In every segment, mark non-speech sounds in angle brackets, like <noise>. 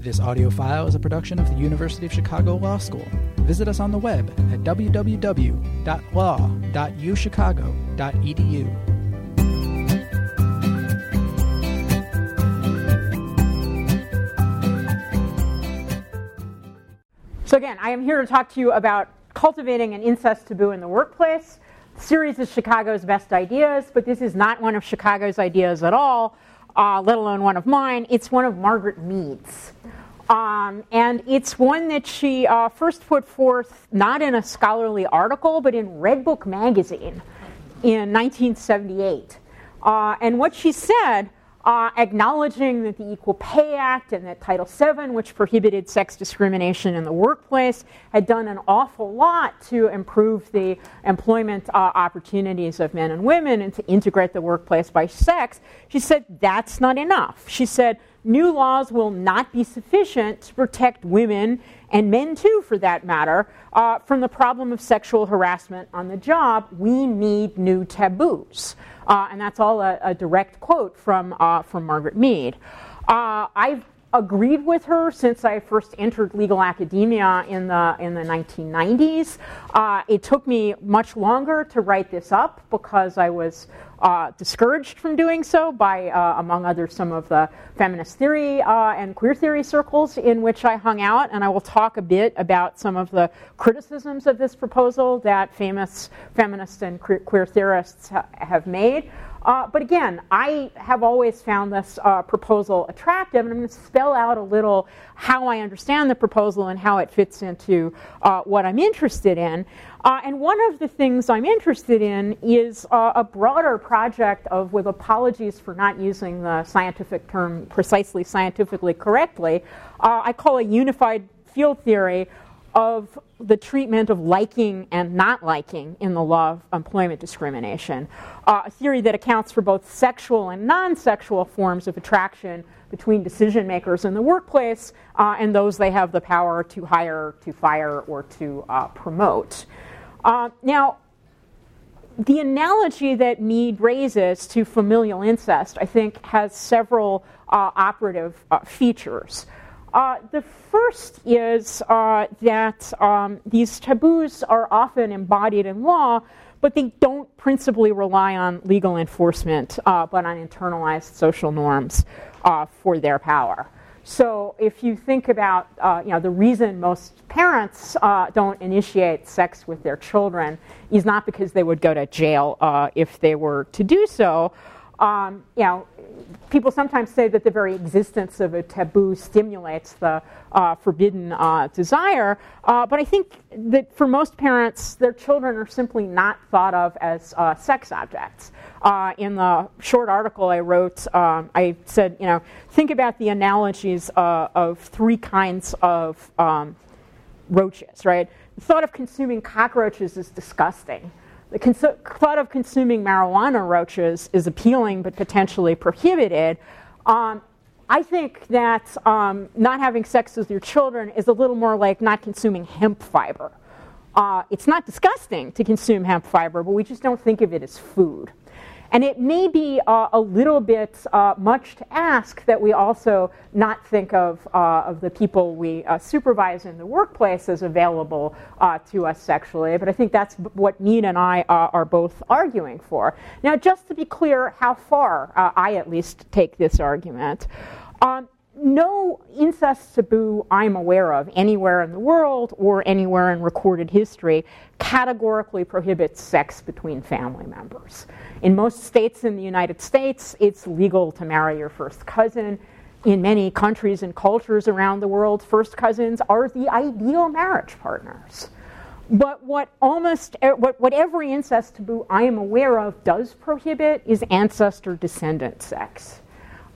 This audio file is a production of the University of Chicago Law School. Visit us on the web at www.law.uchicago.edu. So, again, I am here to talk to you about cultivating an incest taboo in the workplace. The series is Chicago's best ideas, but this is not one of Chicago's ideas at all, uh, let alone one of mine. It's one of Margaret Mead's. Um, and it's one that she uh, first put forth not in a scholarly article, but in Redbook magazine in 1978. Uh, and what she said uh, acknowledging that the Equal Pay Act and that Title VII, which prohibited sex discrimination in the workplace, had done an awful lot to improve the employment uh, opportunities of men and women and to integrate the workplace by sex. She said that's not enough. She said new laws will not be sufficient to protect women and men too, for that matter, uh, from the problem of sexual harassment on the job. We need new taboos. Uh, and that's all a, a direct quote from, uh, from Margaret Mead. Uh, I've agreed with her since I first entered legal academia in the, in the 1990s. Uh, it took me much longer to write this up because I was uh, discouraged from doing so by, uh, among others, some of the feminist theory uh, and queer theory circles in which I hung out. And I will talk a bit about some of the criticisms of this proposal that famous feminists and queer theorists ha- have made. Uh, but again, I have always found this uh, proposal attractive, and I'm going to spell out a little how I understand the proposal and how it fits into uh, what I'm interested in. Uh, and one of the things I'm interested in is uh, a broader project of, with apologies for not using the scientific term precisely scientifically correctly, uh, I call a unified field theory of the treatment of liking and not liking in the law of employment discrimination, uh, a theory that accounts for both sexual and non sexual forms of attraction between decision makers in the workplace uh, and those they have the power to hire, to fire, or to uh, promote. Uh, now, the analogy that Mead raises to familial incest, I think, has several uh, operative uh, features. Uh, the first is uh, that um, these taboos are often embodied in law, but they don't principally rely on legal enforcement, uh, but on internalized social norms uh, for their power. So if you think about, uh, you know, the reason most parents uh, don't initiate sex with their children is not because they would go to jail if they were to do so. Um, you know, people sometimes say that the very existence of a taboo stimulates the uh, forbidden uh, desire, uh, but I think that for most parents, their children are simply not thought of as uh, sex objects. Uh, in the short article I wrote, um, I said, you know, think about the analogies uh, of three kinds of um, roaches, right? The thought of consuming cockroaches is disgusting. The thought of consuming marijuana roaches is appealing but potentially prohibited. Um, I think that um, not having sex with your children is a little more like not consuming hemp fiber. Uh, it's not disgusting to consume hemp fiber, but we just don't think of it as food. And it may be uh, a little bit uh, much to ask that we also not think of, uh, of the people we uh, supervise in the workplace as available uh, to us sexually, but I think that's what Mead and I uh, are both arguing for. Now, just to be clear how far I at least take this argument. Um, no incest taboo I'm aware of anywhere in the world or anywhere in recorded history categorically prohibits sex between family members. In most states in the United States, it's legal to marry your first cousin. In many countries and cultures around the world, first cousins are the ideal marriage partners. But what almost eh, what, what every incest taboo I am aware of does prohibit is ancestor descendant sex.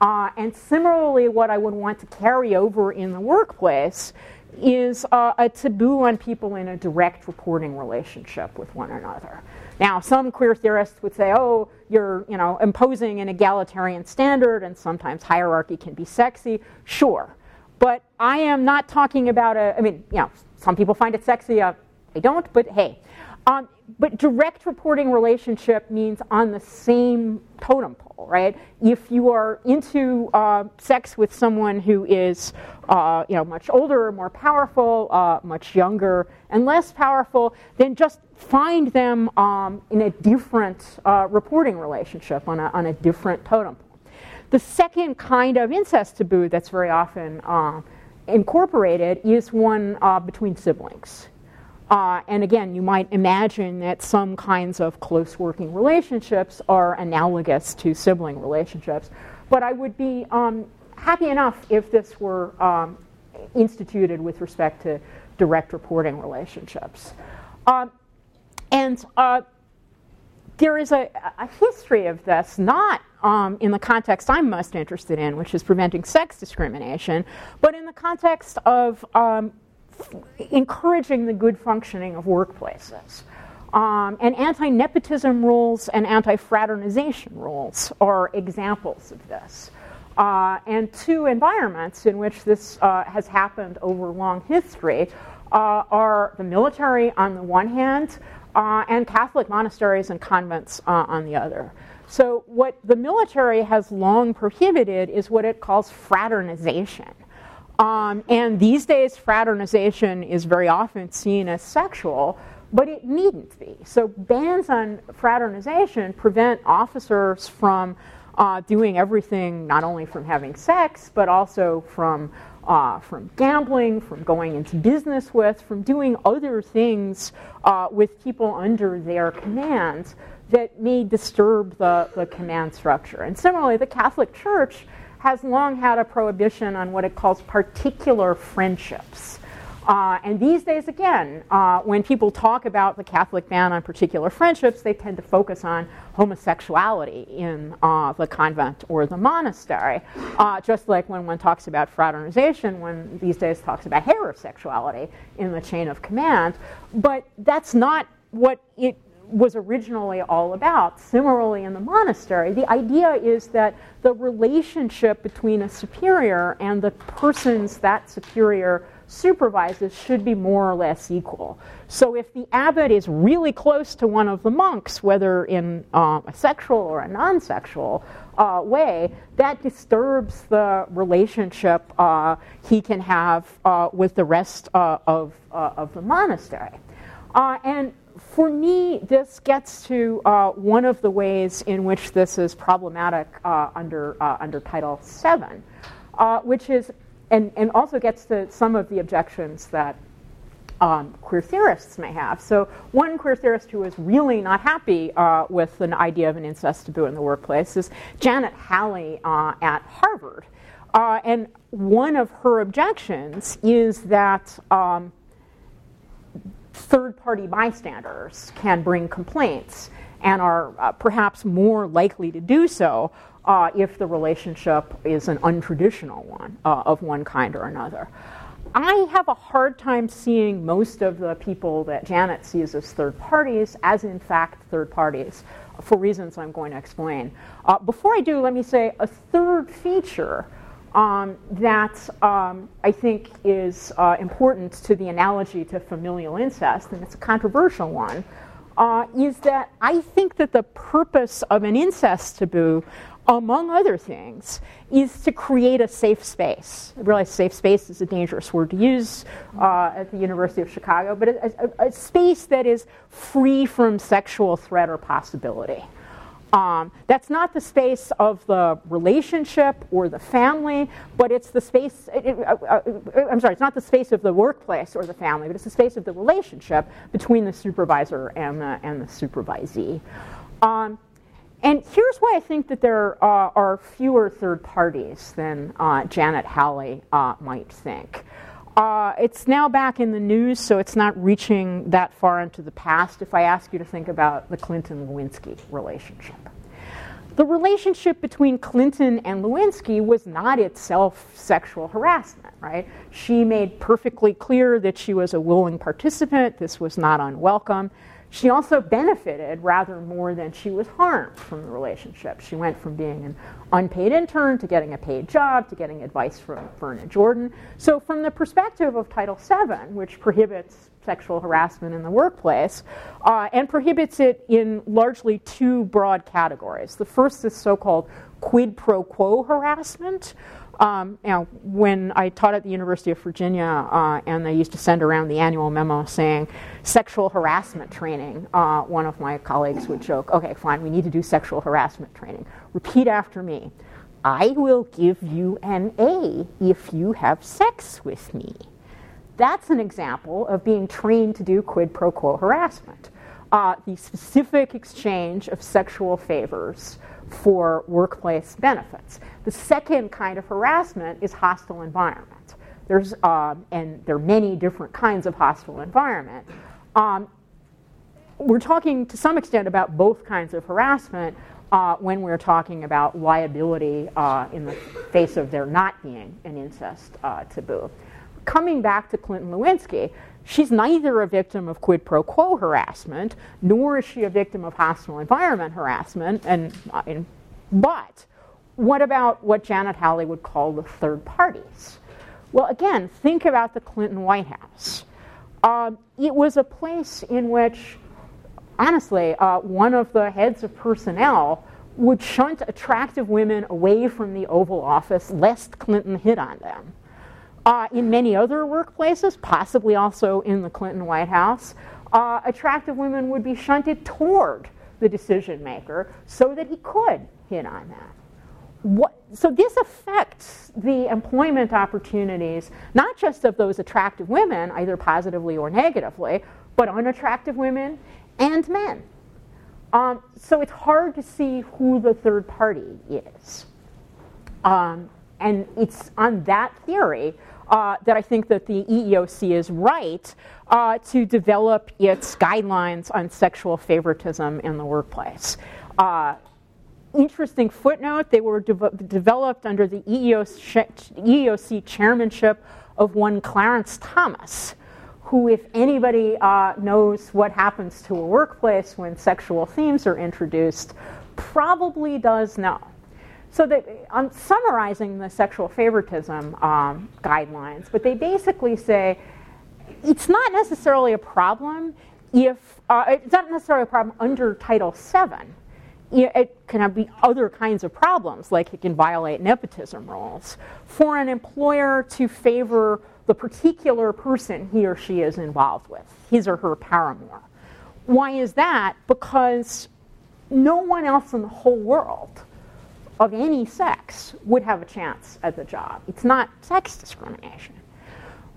Uh, and similarly, what I would want to carry over in the workplace is uh, a taboo on people in a direct reporting relationship with one another. Now, some queer theorists would say, oh, you're you know, imposing an egalitarian standard, and sometimes hierarchy can be sexy. Sure. But I am not talking about a, I mean, you know, some people find it sexy, uh, I don't, but hey. Um, but direct reporting relationship means on the same totem pole, right? If you are into uh, sex with someone who is, uh, you know, much older, more powerful, uh, much younger, and less powerful, then just find them um, in a different uh, reporting relationship on a, on a different totem pole. The second kind of incest taboo that's very often uh, incorporated is one uh, between siblings. Uh, and again, you might imagine that some kinds of close working relationships are analogous to sibling relationships. But I would be um, happy enough if this were um, instituted with respect to direct reporting relationships. Um, and uh, there is a, a, history of this, not um, in the context I'm most interested in, which is preventing sex discrimination, but in the context of um, encouraging the good functioning of workplaces. Um, and anti nepotism rules and anti fraternization rules are examples of this. Uh, and two environments in which this uh, has happened over long history uh, are the military on the one hand uh, and Catholic monasteries and convents uh, on the other. So, what the military has long prohibited is what it calls fraternization. Um, and these days, fraternization is very often seen as sexual, but it needn't be. So, bans on fraternization prevent officers from uh, doing everything, not only from having sex, but also from, uh, from gambling, from going into business with, from doing other things uh, with people under their command that may disturb the, the command structure. And similarly, the Catholic Church has long had a prohibition on what it calls particular friendships. Uh, and these days, again, uh, when people talk about the Catholic ban on particular friendships, they tend to focus on homosexuality in uh, the convent or the monastery. Uh, just like when one talks about fraternization, one these days talks about heterosexuality in the chain of command. But that's not what it was originally all about. Similarly, in the monastery, the idea is that the relationship between a superior and the persons that superior supervises should be more or less equal. So, if the abbot is really close to one of the monks, whether in uh, a sexual or a non sexual uh, way, that disturbs the relationship uh, he can have uh, with the rest uh, of, uh, of the monastery. and for me, this gets to uh, one of the ways in which this is problematic uh, under, uh, under Title VII, uh, which is, and, and also gets to some of the objections that um, queer theorists may have. So, one queer theorist who is really not happy uh, with an idea of an incest taboo in the workplace is Janet Halley uh, at Harvard. and one of her objections is that um, third party bystanders can bring complaints and are uh, perhaps more likely to do so uh, if the relationship is an untraditional one uh, of one kind or another. I have a hard time seeing most of the people that Janet sees as third parties as, in fact, third parties for reasons I'm going to explain. Uh, before I do, let me say a third feature um, that um, I think is uh, important to the analogy to familial incest, and it's a controversial one, uh, is that I think that the purpose of an incest taboo, among other things, is to create a safe space. I realize safe space is a dangerous word to use uh, at the University of Chicago, but a, a, a space that is free from sexual threat or possibility. Um, that's not the space of the relationship or the family, but it's the space, it, it, uh, uh, I'm sorry, it's not the space of the workplace or the family, but it's the space of the relationship between the supervisor and the, and the supervisee. Um, and here's why I think that there uh, are fewer third parties than uh, Janet Halley uh, might think. Uh, it's now back in the news, so it's not reaching that far into the past if I ask you to think about the Clinton Lewinsky relationship. The relationship between Clinton and Lewinsky was not itself sexual harassment, right? She made perfectly clear that she was a willing participant, this was not unwelcome. She also benefited rather more than she was harmed from the relationship. She went from being an unpaid intern to getting a paid job to getting advice from Vernon Jordan. So, from the perspective of Title VII, which prohibits sexual harassment in the workplace uh, and prohibits it in largely two broad categories. The first is so called quid pro quo harassment. Um, when I taught at the University of Virginia, uh, and they used to send around the annual memo saying sexual harassment training, uh, one of my colleagues would joke, "Okay, fine, we need to do sexual harassment training. Repeat after me: I will give you an A if you have sex with me." That's an example of being trained to do quid pro quo harassment. Uh, the specific exchange of sexual favors for workplace benefits. The second kind of harassment is hostile environment. There's, uh, and there are many different kinds of hostile environment. Um, we're talking to some extent about both kinds of harassment uh, when we're talking about liability uh, in the face of there not being an incest uh, taboo coming back to Clinton Lewinsky, she's neither a victim of quid pro quo harassment, nor is she a victim of hostile environment harassment. And, uh, but what about what Janet Halley would call the third parties? Well, again, think about the Clinton White House. Uh, it was a place in which, honestly, uh, one of the heads of personnel would shunt attractive women away from the Oval Office lest Clinton hit on them. Uh, in many other workplaces, possibly also in the Clinton White House, uh, attractive women would be shunted toward the decision maker so that he could hit on that. What, so this affects the employment opportunities, not just of those attractive women, either positively or negatively, but unattractive women and men. Um, so it's hard to see who the third party is. Um, and it's on that theory uh, that I think that the EEOC is right uh, to develop its guidelines on sexual favoritism in the workplace. Uh, interesting footnote they were de- developed under the EEOC, chairmanship of one Clarence Thomas, who, if anybody uh, knows what happens to a workplace when sexual themes are introduced, probably does know. So that I'm summarizing the sexual favoritism um, guidelines, but they basically say it's not necessarily a problem if uh, it's not necessarily a problem under Title VII. It can be other kinds of problems, like it can violate nepotism rules, for an employer to favor the particular person he or she is involved with, his or her paramour. Why is that? Because no one else in the whole world of any sex would have a chance at the job. It's not sex discrimination.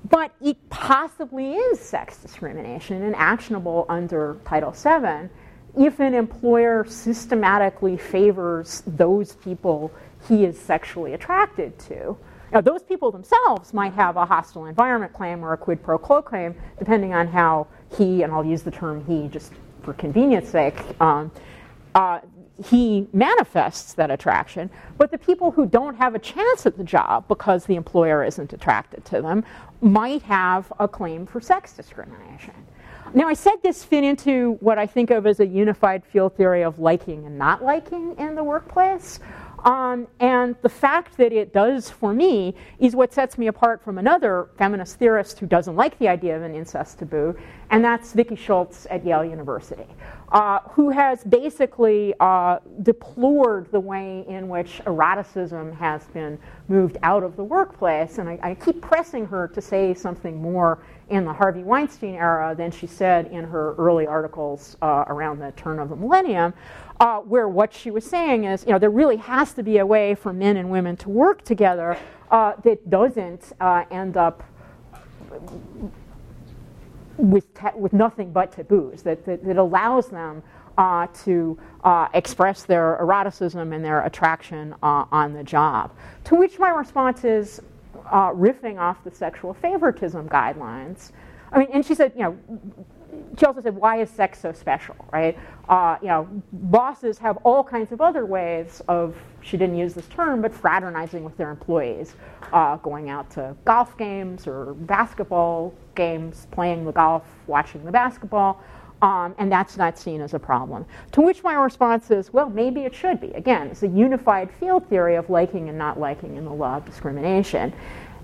But it possibly is sex discrimination and actionable under Title VII if an employer systematically favors those people he is sexually attracted to. Now, those people themselves might have a hostile environment claim or a quid pro quo claim, depending on how he, and I'll use the term he just for convenience sake, um, uh, he manifests that attraction, but the people who don't have a chance at the job because the employer isn't attracted to them might have a claim for sex discrimination. Now, I said this fit into what I think of as a unified field theory of liking and not liking in the workplace. Um, and the fact that it does for me is what sets me apart from another feminist theorist who doesn't like the idea of an incest taboo, and that's Vicki Schultz at Yale University, uh, who has basically uh, deplored the way in which eroticism has been moved out of the workplace. And I, I keep pressing her to say something more in the Harvey Weinstein era than she said in her early articles uh, around the turn of the millennium uh, where what she was saying is, you know, there really has to be a way for men and women to work together uh, that doesn't uh, end up with, with nothing but taboos, that, that, that allows them uh, to uh, express their eroticism and their attraction uh, on the job. To which my response is, riffing off the sexual favoritism guidelines, I mean, and she said, you know, she also said, why is sex so special, right? Uh, you know, bosses have all kinds of other ways of, she didn't use this term, but fraternizing with their employees, uh, going out to golf games or basketball games, playing the golf, watching the basketball, um, and that's not seen as a problem. To which my response is, well, maybe it should be. Again, it's a unified field theory of liking and not liking in the law of discrimination.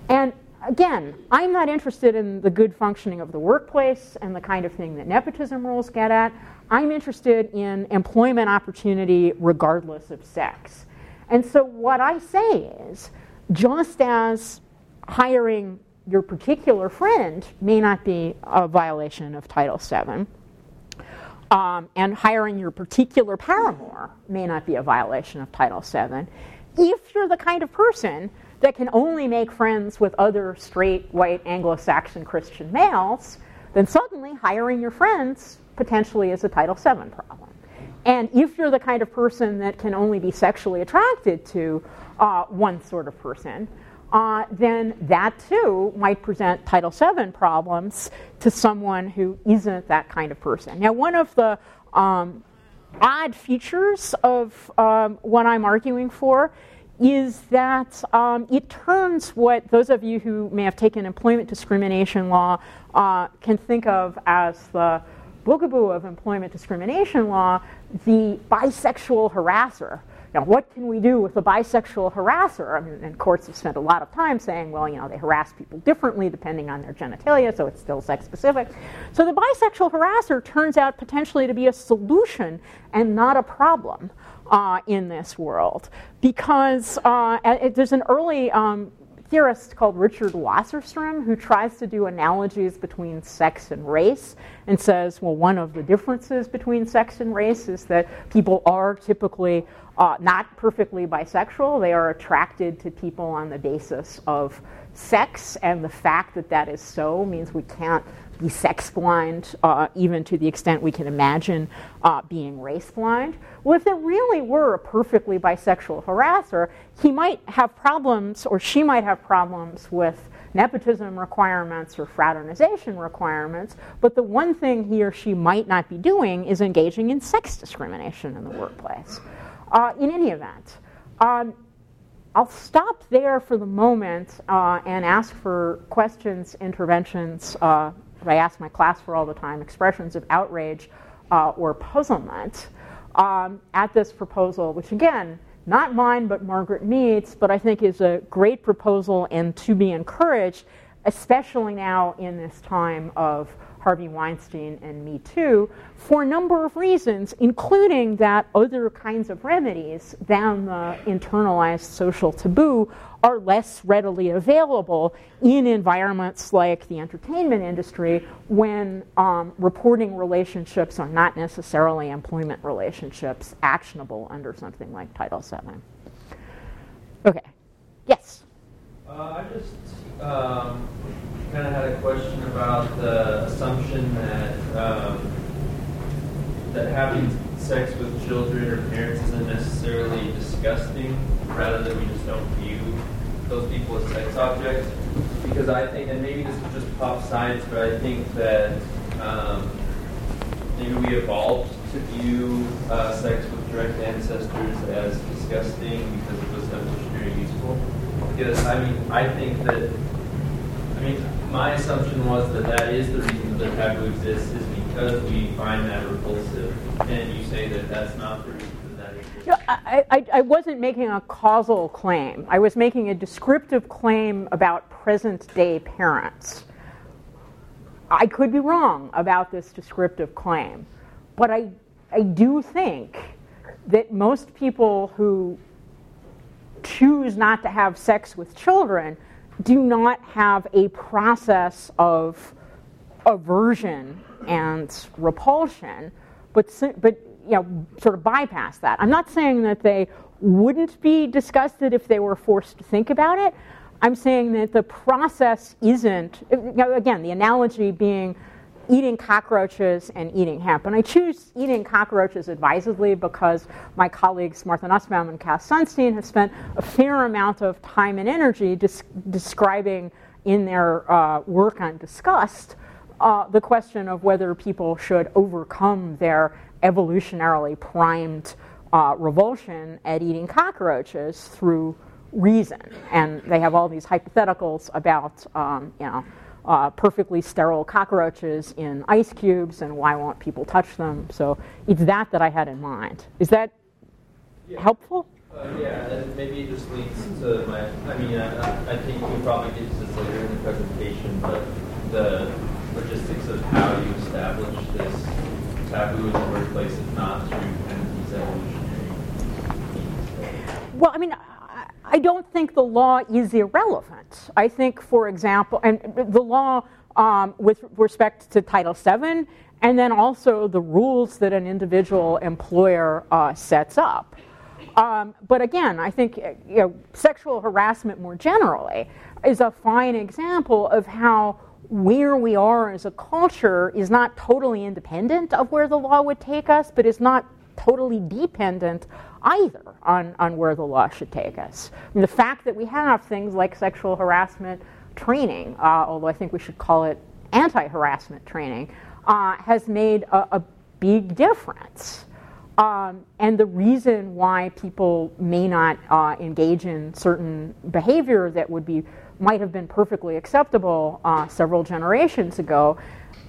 And again, I'm not interested in the good functioning of the workplace and the kind of thing that nepotism rules get at. I'm interested in employment opportunity regardless of sex. And so what I say is just as hiring your particular friend may not be a violation of Title VII, um, and hiring your particular paramour may not be a violation of Title VII, if you're the kind of person that can only make friends with other straight, white, Anglo Saxon Christian males, then suddenly hiring your friends potentially is a Title VII problem. And if you're the kind of person that can only be sexually attracted to uh, one sort of person, uh, then that too might present Title VII problems to someone who isn't that kind of person. Now, one of the um, odd features of um, what I'm arguing for is that um, it turns what those of you who may have taken employment discrimination law uh, can think of as the boogaboo of employment discrimination law, the bisexual harasser. Now, what can we do with a bisexual harasser? I mean, and courts have spent a lot of time saying, well, you know, they harass people differently depending on their genitalia, so it's still sex specific. So the bisexual harasser turns out potentially to be a solution and not a problem uh, in this world because uh, it, there's an early um, theorist called Richard Wasserstrom who tries to do analogies between sex and race and says, well, one of the differences between sex and race is that people are typically uh, not perfectly bisexual. They are attracted to people on the basis of sex, and the fact that that is so means we can't be sex blind, uh, even to the extent we can imagine uh, being race blind. Well, if there really were a perfectly bisexual harasser, he might have problems, or she might have problems with nepotism requirements or fraternization requirements, but the one thing he or she might not be doing is engaging in sex discrimination in the workplace. Uh, in any event, um, I'll stop there for the moment uh, and ask for questions, interventions. Uh, I ask my class for all the time expressions of outrage uh, or puzzlement um, at this proposal, which again, not mine but Margaret Mead's, but I think is a great proposal and to be encouraged, especially now in this time of Harvey Weinstein and Me Too for a number of reasons, including that other kinds of remedies than the internalized social taboo are less readily available in environments like the entertainment industry when um, reporting relationships are not necessarily employment relationships actionable under something like Title VII. Okay. Uh, I just um, kind of had a question about the assumption that um, that having sex with children or parents isn't necessarily disgusting, rather than we just don't view those people as sex objects. Because I think, and maybe this is just pop science, but I think that um, maybe we evolved to view uh, sex with direct ancestors as disgusting because it was evolutionary useful. Because I mean, I think that I mean, my assumption was that that is the reason that taboo exists is because we find that repulsive, and you say that that's not the reason. No, I, I, I wasn't making a causal claim. I was making a descriptive claim about present day parents. I could be wrong about this descriptive claim, but I, I do think that most people who choose not to have sex with children do not have a process of aversion and repulsion, but, but you know, sort of bypass that. I'm not saying that they wouldn't be disgusted if they were forced to think about it. I'm saying that the process isn't, you know, again, the analogy being eating cockroaches and eating hemp. And I choose eating cockroaches advisedly because my colleagues Martha Nussbaum and Cass Sunstein have spent a fair amount of time and energy des- describing in their uh, work on disgust uh, the question of whether people should overcome their evolutionarily primed uh, revulsion at eating cockroaches through reason. And they have all these hypotheticals about, um, you know, uh, perfectly sterile cockroaches in ice cubes and why won't people touch them. So it's that that I had in mind. Is that Yeah. helpful? Uh, yeah, and maybe it just leads to my. I mean, I, I think we'll probably get to this later in the presentation, but the logistics of how you establish this taboo in the workplace, if not through kind of these evolutionary. Well, I mean, I don't think the law is irrelevant. I think, for example, and the law um, with respect to Title VII, and then also the rules that an individual employer uh, sets up. Um, but again, I think you know, sexual harassment more generally is a fine example of how where we are as a culture is not totally independent of where the law would take us, but is not totally dependent either on, on where the law should take us. I mean, the fact that we have things like sexual harassment training, uh, although I think we should call it anti harassment training, uh, has made a, a big difference. Um, and the reason why people may not uh, engage in certain behavior that would be might have been perfectly acceptable uh, several generations ago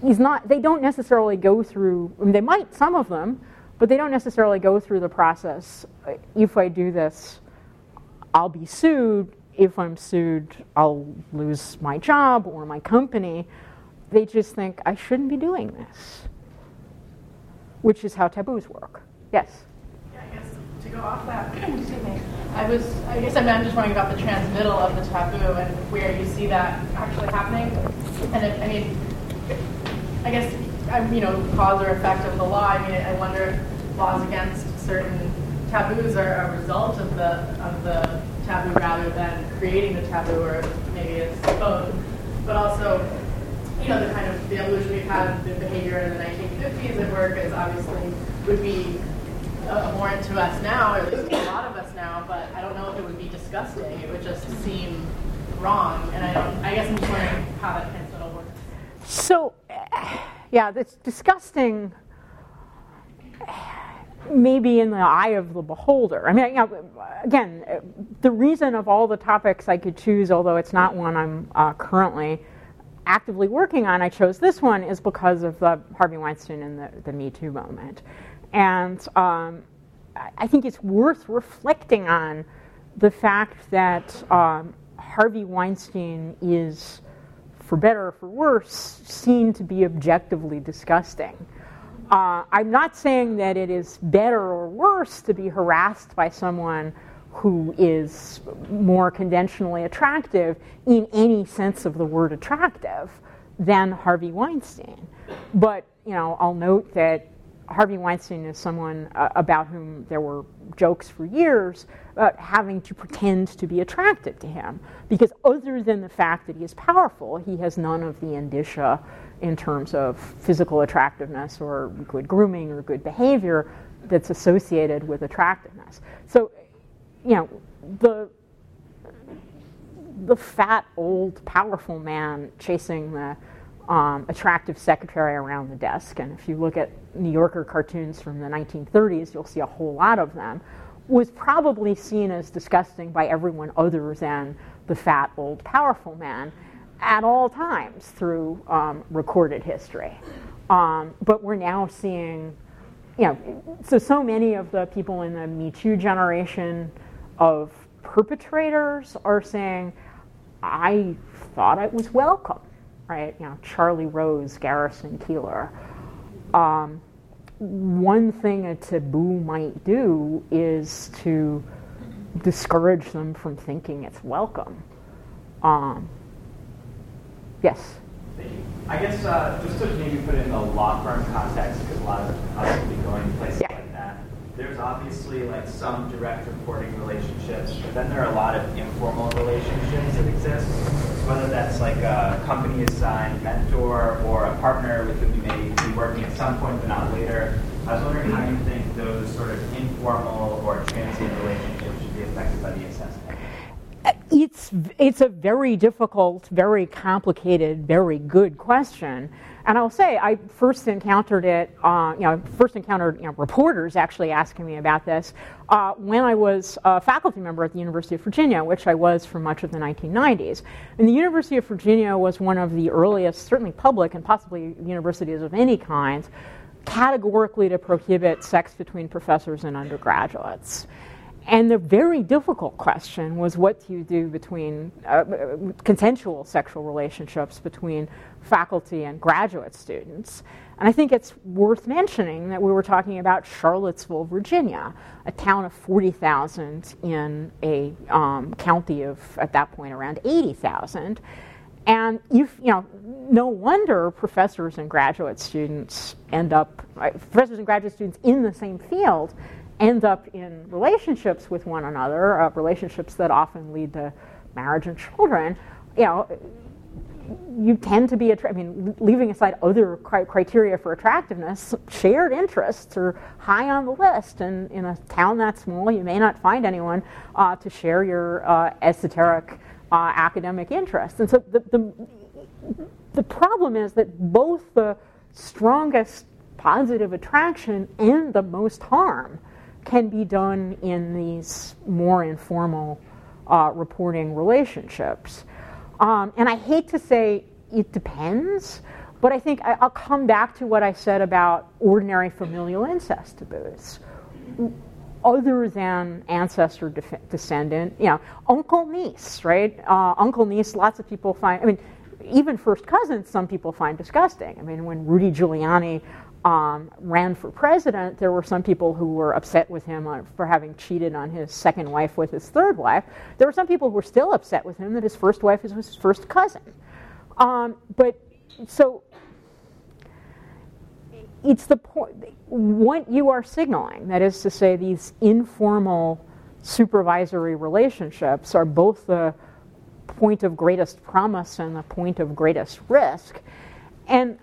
is not. They don't necessarily go through. I mean, they might some of them, but they don't necessarily go through the process. Uh, if I do this, I'll be sued. If I'm sued, I'll lose my job or my company. They just think I shouldn't be doing this, which is how taboos work. Yes. Yeah, I guess to go off that, <clears throat> excuse me. I was, I guess I'm, just wondering about the transmittal of the taboo and where you see that actually happening. And if, I mean, I guess, you know, cause or effect of the law. I mean, I wonder if laws against certain taboos are a result of the of the taboo rather than creating the taboo, or maybe it's both. But also, you know, the kind of the evolution we've had the behavior in the 1950s at work is obviously would be uh, abhorrent to us now, or at least a lot of us now. But I don't know if it would be disgusting. It would just seem wrong, and I don't. I guess I'm just wondering how that transmittal works. So, yeah, that's disgusting. Maybe in the eye of the beholder. I mean, you know, again, the reason of all the topics I could choose, although it's not one I'm uh, currently actively working on, I chose this one is because of the Harvey Weinstein and the, the Me Too moment. And um, I think it's worth reflecting on the fact that um, Harvey Weinstein is, for better or for worse, seen to be objectively disgusting. Uh, I'm not saying that it is better or worse to be harassed by someone who is more conventionally attractive in any sense of the word attractive than Harvey Weinstein. But, you know, I'll note that Harvey Weinstein is someone uh, about whom there were jokes for years about having to pretend to be attracted to him. Because other than the fact that he is powerful, he has none of the indicia in terms of physical attractiveness or good grooming or good behavior that's associated with attractiveness. So, you know, the the fat, old, powerful man chasing the um, attractive secretary around the desk, and if you look at New Yorker cartoons from the 1930s, you'll see a whole lot of them, was probably seen as disgusting by everyone other than the fat, old, powerful man at all times through um, recorded history. Um, but we're now seeing, you know, so so many of the people in the Me Too generation of perpetrators are saying, I thought it was welcome right? You know, Charlie Rose, Garrison Keillor. Um, one thing a taboo might do is to discourage them from thinking it's welcome. Um, yes. I guess uh, just to maybe put it in a law firm context, because a lot of us will be going places yeah. like. There's obviously like some direct reporting relationships, but then there are a lot of informal relationships that exist whether that's like a company assigned mentor or a partner with whom you may be working at some point but not later. I was wondering how you think those sort of informal or transient relationships should be affected by the assessment. Uh, it's, it's a very difficult, very complicated, very good question. And I'll say, I first encountered it, uh, you know, first encountered you know, reporters actually asking me about this uh, when I was a faculty member at the University of Virginia, which I was for much of the 1990s. And the University of Virginia was one of the earliest, certainly public and possibly universities of any kind, categorically to prohibit sex between professors and undergraduates. and the very difficult question was what do you do between uh, consensual sexual relationships between faculty and graduate students. And I think it's worth mentioning that we were talking about Charlottesville, Virginia, a town of 40,000 in a um, county of, at that point, around 80,000. And you you know, no wonder professors and graduate students end up, uh, professors and graduate students in the same field end up in relationships with one another, uh, relationships that often lead to marriage and children. You know, you tend to be, attra- I mean, leaving aside other cri- criteria for attractiveness, shared interests are high on the list. And in a town that small, you may not find anyone uh, to share your uh, esoteric uh, academic interests. And so the, the, the problem is that both the strongest positive attraction and the most harm can be done in these more informal uh, reporting relationships. Um, and I hate to say it depends, but I think I, will come back to what I said about ordinary familial incest taboos. Other than ancestor def- descendant, you know, uncle niece, right? Uh, uncle niece, lots of people find, I mean, even first cousins, some people find disgusting. I mean, when Rudy Giuliani um, ran for president, there were some people who were upset with him for having cheated on his second wife with his third wife. There were some people who were still upset with him that his first wife was his first cousin. Um, but so it's the point, what you are signaling, that is to say, these informal supervisory relationships are both the point of greatest promise and the point of greatest risk. And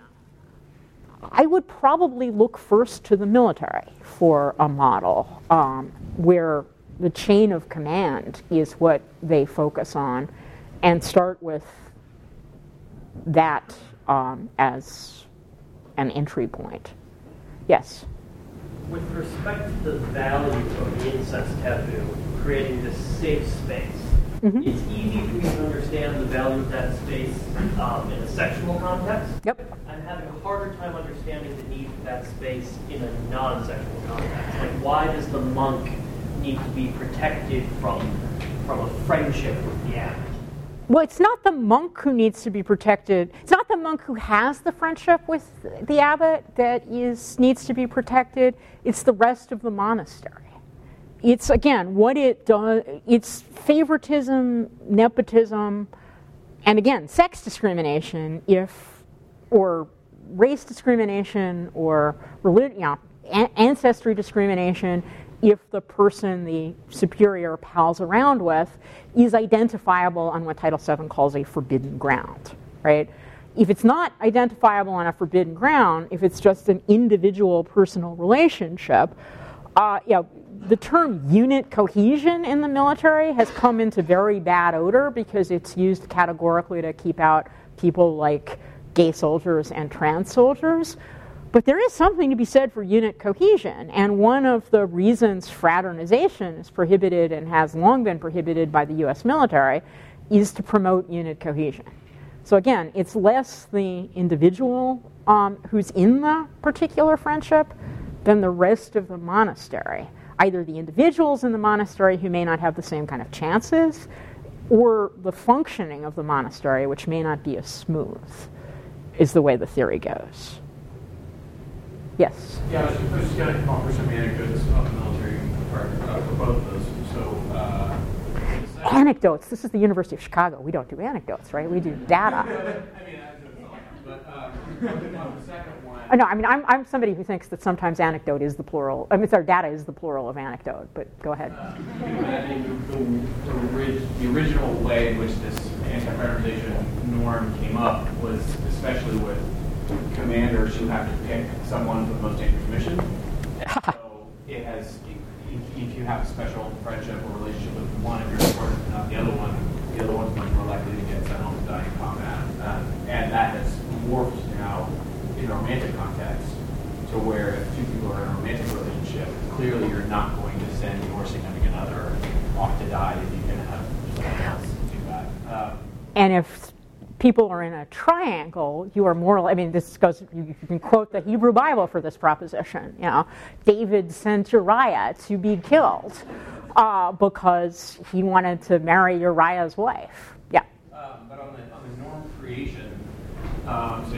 I would probably look first to the military for a model um, where the chain of command is what they focus on and start with that um, as an entry point. Yes? With respect to the value of the incest taboo, creating this safe space, Mm-hmm. It's easy for me to understand the value of that space um, in a sexual context. Yep. I'm having a harder time understanding the need for that space in a non-sexual context. Like, why does the monk need to be protected from from a friendship with the abbot? Well, it's not the monk who needs to be protected. It's not the monk who has the friendship with the abbot that is needs to be protected. It's the rest of the monastery it's again what it does it's favoritism nepotism and again sex discrimination if or race discrimination or religion you know, ancestry discrimination if the person the superior pals around with is identifiable on what title vii calls a forbidden ground right? If it's not identifiable on a forbidden ground if it's just an individual personal relationship uh, you know, the term unit cohesion in the military has come into very bad odor because it's used categorically to keep out people like gay soldiers and trans soldiers. But there is something to be said for unit cohesion. And one of the reasons fraternization is prohibited and has long been prohibited by the US military is to promote unit cohesion. So again, it's less the individual um, who's in the particular friendship than the rest of the monastery either the individuals in the monastery who may not have the same kind of chances, or the functioning of the monastery, which may not be as smooth, is the way the theory goes. Yes? Yeah, I was, I just going to offer some anecdotes of the military part, uh, for both of those. So, uh, anecdotes. This is the University of Chicago. We don't do anecdotes, right? We do data. <laughs> I mean, but <laughs> um, on the second uh, no, I mean, I'm, I'm somebody who thinks that sometimes anecdote is the plural. I mean, sorry, data is the plural of anecdote, but go ahead. Uh, the, the, the, original way in which this anti-fraternization norm came up was especially with commanders who have to pick someone for the most dangerous mission. <laughs> so it has, if you have a special friendship or relationship with one of your supporters and not the other one, the other one's much more likely to get sent home to die in combat. Uh, and that has morphed now in a romantic context to where if two people are in a romantic relationship, clearly you're not going to send your significant other off to die if you can have someone else do that. Um, and if people are in a triangle, you are more. I mean, this goes. You can quote the Hebrew Bible for this proposition. You know, David sent Uriah to be killed uh, because he wanted to marry Uriah's wife. Yeah. Um, but on the, on the norm creation, um, so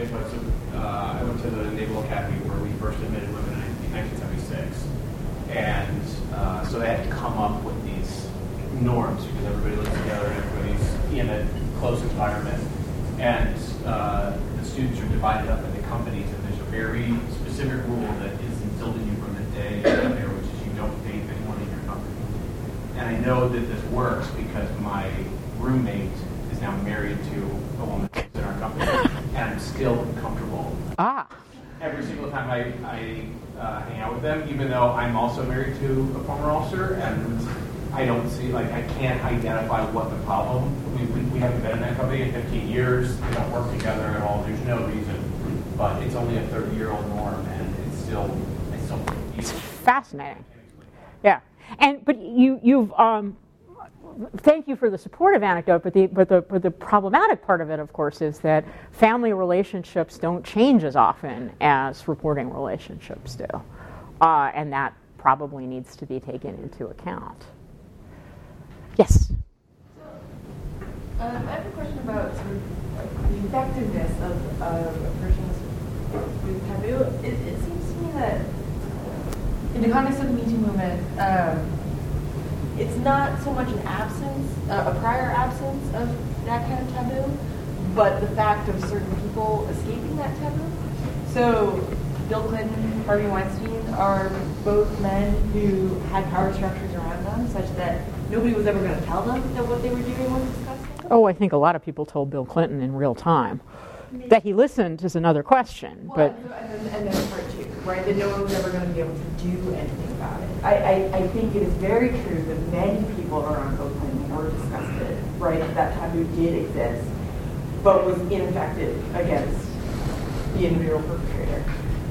uh, I went to the Naval Academy where we first admitted women in 1976, and uh, so they had to come up with these norms because everybody lives together and everybody's in a close environment, and uh, the students are divided up into companies, and there's a very specific rule that is instilled in you from the day you're there, which is you don't date anyone in your company. And I know that this works because my roommate is now married to a woman in our company, and I'm still uncomfortable Ah. every single time I, I uh, hang out with them, even though I'm also married to a former officer, and I don't see, like, I can't identify what the problem. We, we, we haven't been in that company in 15 years. We don't work together at all. There's no reason, but it's only a 30 year old norm, and it's still, it's still. It's fascinating. Yeah, and but you you've um, thank you for the supportive anecdote, but the but the but the problematic part of it, of course, is that family relationships don't change as often as reporting relationships do, uh, and that probably needs to be taken into account. Yes. Um, I have a question about sort of like, the effectiveness of, of person's with taboo. It, it seems to me that in the context of the Me Too movement, um, it's not so much an absence, uh, a prior absence of that kind of taboo, but the fact of certain people escaping that taboo. So Bill Clinton, Harvey Weinstein are both men who had power structures around them such that nobody was ever going to tell them that what they were doing was disgusting. Oh, I think a lot of people told Bill Clinton in real time. That he listened is another question, Well, but and and then part two, right? That no one was ever going to be able to do anything about it. I, I, I think it is very true that many people around Clinton were disgusted, right? That taboo did exist, but was ineffective against the individual perpetrator.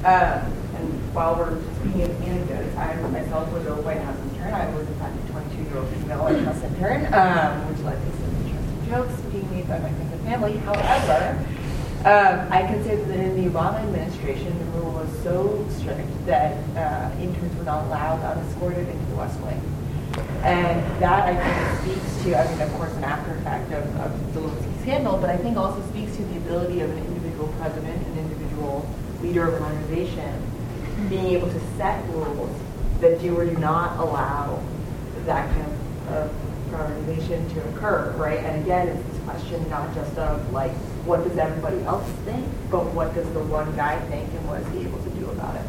Um, and while we're speaking of anecdotes, I myself was a White House intern. I was in fact a 22-year-old female White House intern, um, which led to some interesting jokes being made by my friends family. However, um, I can say that in the Obama administration, the rule was so strict that uh, interns were not allowed unescorted into the West Wing. And that, I think, speaks to, I mean, of course, an after effect of, of the Lewinsky scandal, but I think also speaks to the ability of an individual president, an individual leader of an organization, being able to set rules that do or do not allow that kind of, of prioritization to occur, right? And again, it's question not just of like, what does everybody else think, but what does the one guy think and what is he able to do about it?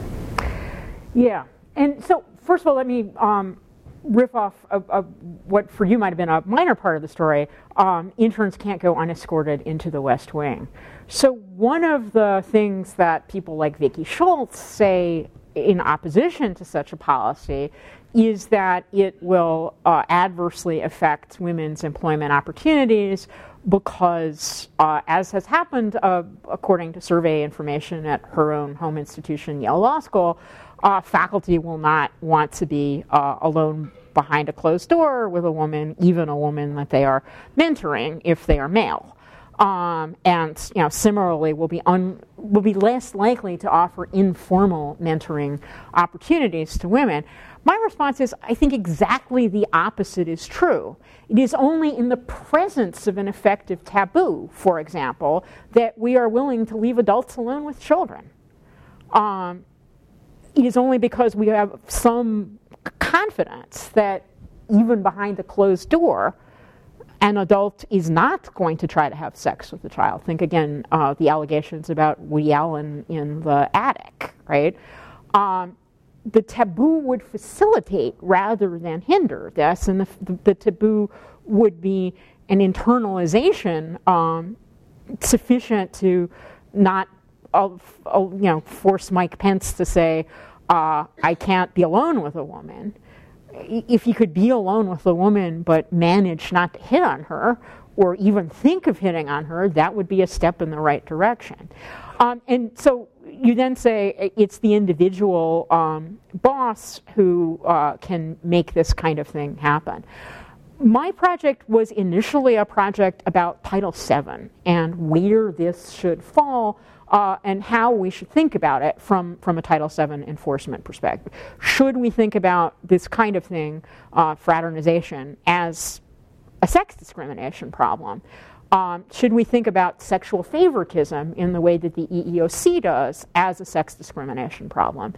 Yeah, and so first of all, let me um, riff off of, of what for you might have been a minor part of the story. Um, interns can't go unescorted into the West Wing. So one of the things that people like Vicki Schultz say in opposition to such a policy is that it will uh, adversely affect women's employment opportunities because, uh, as has happened uh, according to survey information at her own home institution, Yale Law School, uh, faculty will not want to be uh, alone behind a closed door with a woman, even a woman that they are mentoring, if they are male. Um, and you know, similarly, will be un, will be less likely to offer informal mentoring opportunities to women. My response is I think exactly the opposite is true. It is only in the presence of an effective taboo, for example, that we are willing to leave adults alone with children. Um, it is only because we have some confidence that even behind a closed door, an adult is not going to try to have sex with the child. Think again, uh, the allegations about Woody Allen in the attic, right? Um, the taboo would facilitate rather than hinder this, and the, the, taboo would be an internalization um, sufficient to not, uh, uh, you know, force Mike Pence to say, uh, "I can't be alone with a woman." If he could be alone with a woman but manage not to hit on her, or even think of hitting on her, that would be a step in the right direction. Um, and so you then say it's the individual um, boss who uh, can make this kind of thing happen. my project was initially a project about Title VII and where this should fall uh, and how we should think about it from, from a Title VII enforcement perspective. Should we think about this kind of thing, uh, fraternization, as a sex discrimination problem? Um, should we think about sexual favoritism in the way that the EEOC does as a sex discrimination problem?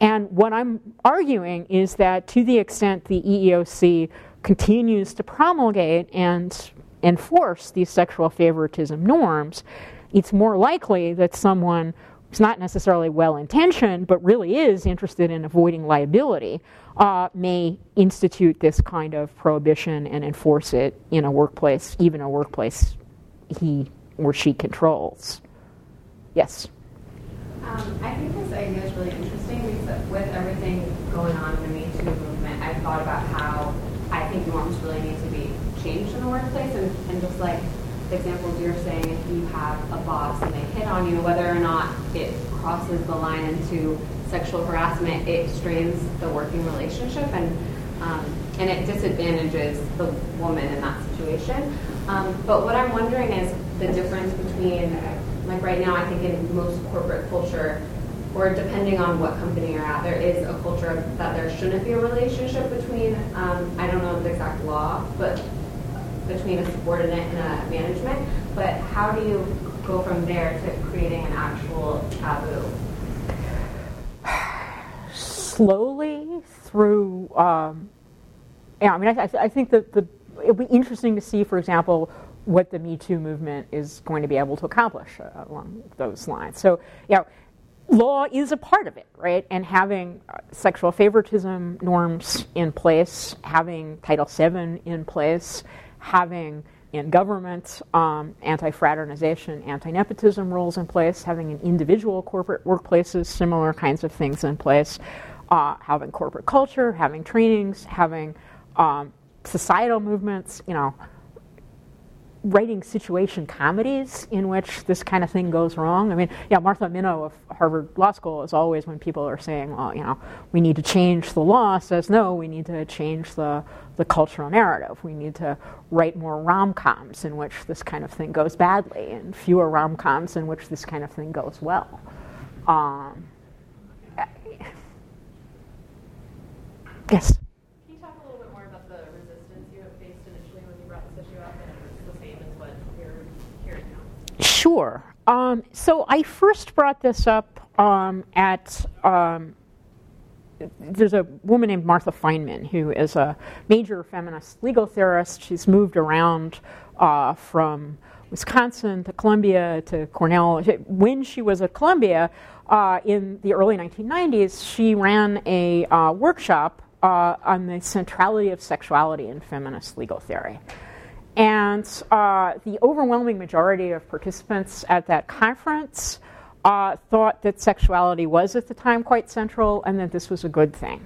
And what I'm arguing is that to the extent the EEOC continues to promulgate and enforce these sexual favoritism norms, it's more likely that someone who's not necessarily well intentioned but really is interested in avoiding liability uh, may institute this kind of prohibition and enforce it in a workplace, even a workplace he or she controls. Yes? Um, I think this idea is really interesting because with everything going on in the Me Too movement, I've thought about how I think norms really need to be changed in the workplace. And, and just like examples you're saying, if you have a boss and they hit on you, whether or not it crosses the line into sexual harassment, it strains the working relationship and um, and it disadvantages the woman in that situation. Um, but what I'm wondering is the difference between, like right now, I think in most corporate culture, or depending on what company you're at, there is a culture that there shouldn't be a relationship between, um, I don't know the exact law, but between a subordinate and a management. But how do you go from there to creating an actual taboo? Slowly through, um, yeah, I mean, I, I think that the, it'll be interesting to see, for example, what the Me Too movement is going to be able to accomplish uh, along those lines. So, you know, law is a part of it, right? And having uh, sexual favoritism norms in place, having Title VII in place, having in government um, anti fraternization, anti nepotism rules in place, having in individual corporate workplaces similar kinds of things in place, uh, having corporate culture, having trainings, having um, societal movements, you know writing situation comedies in which this kind of thing goes wrong. I mean, yeah, Martha Minow of Harvard Law School is always when people are saying, well, you know, we need to change the law, says no, we need to change the, the cultural narrative. We need to write more rom coms in which this kind of thing goes badly and fewer rom coms in which this kind of thing goes well. Um, yes? Sure. Um, so I first brought this up um, at. Um, there's a woman named Martha Fineman who is a major feminist legal theorist. She's moved around uh, from Wisconsin to Columbia to Cornell. When she was at Columbia uh, in the early 1990s, she ran a uh, workshop uh, on the centrality of sexuality in feminist legal theory. And uh, the overwhelming majority of participants at that conference uh, thought that sexuality was at the time quite central and that this was a good thing.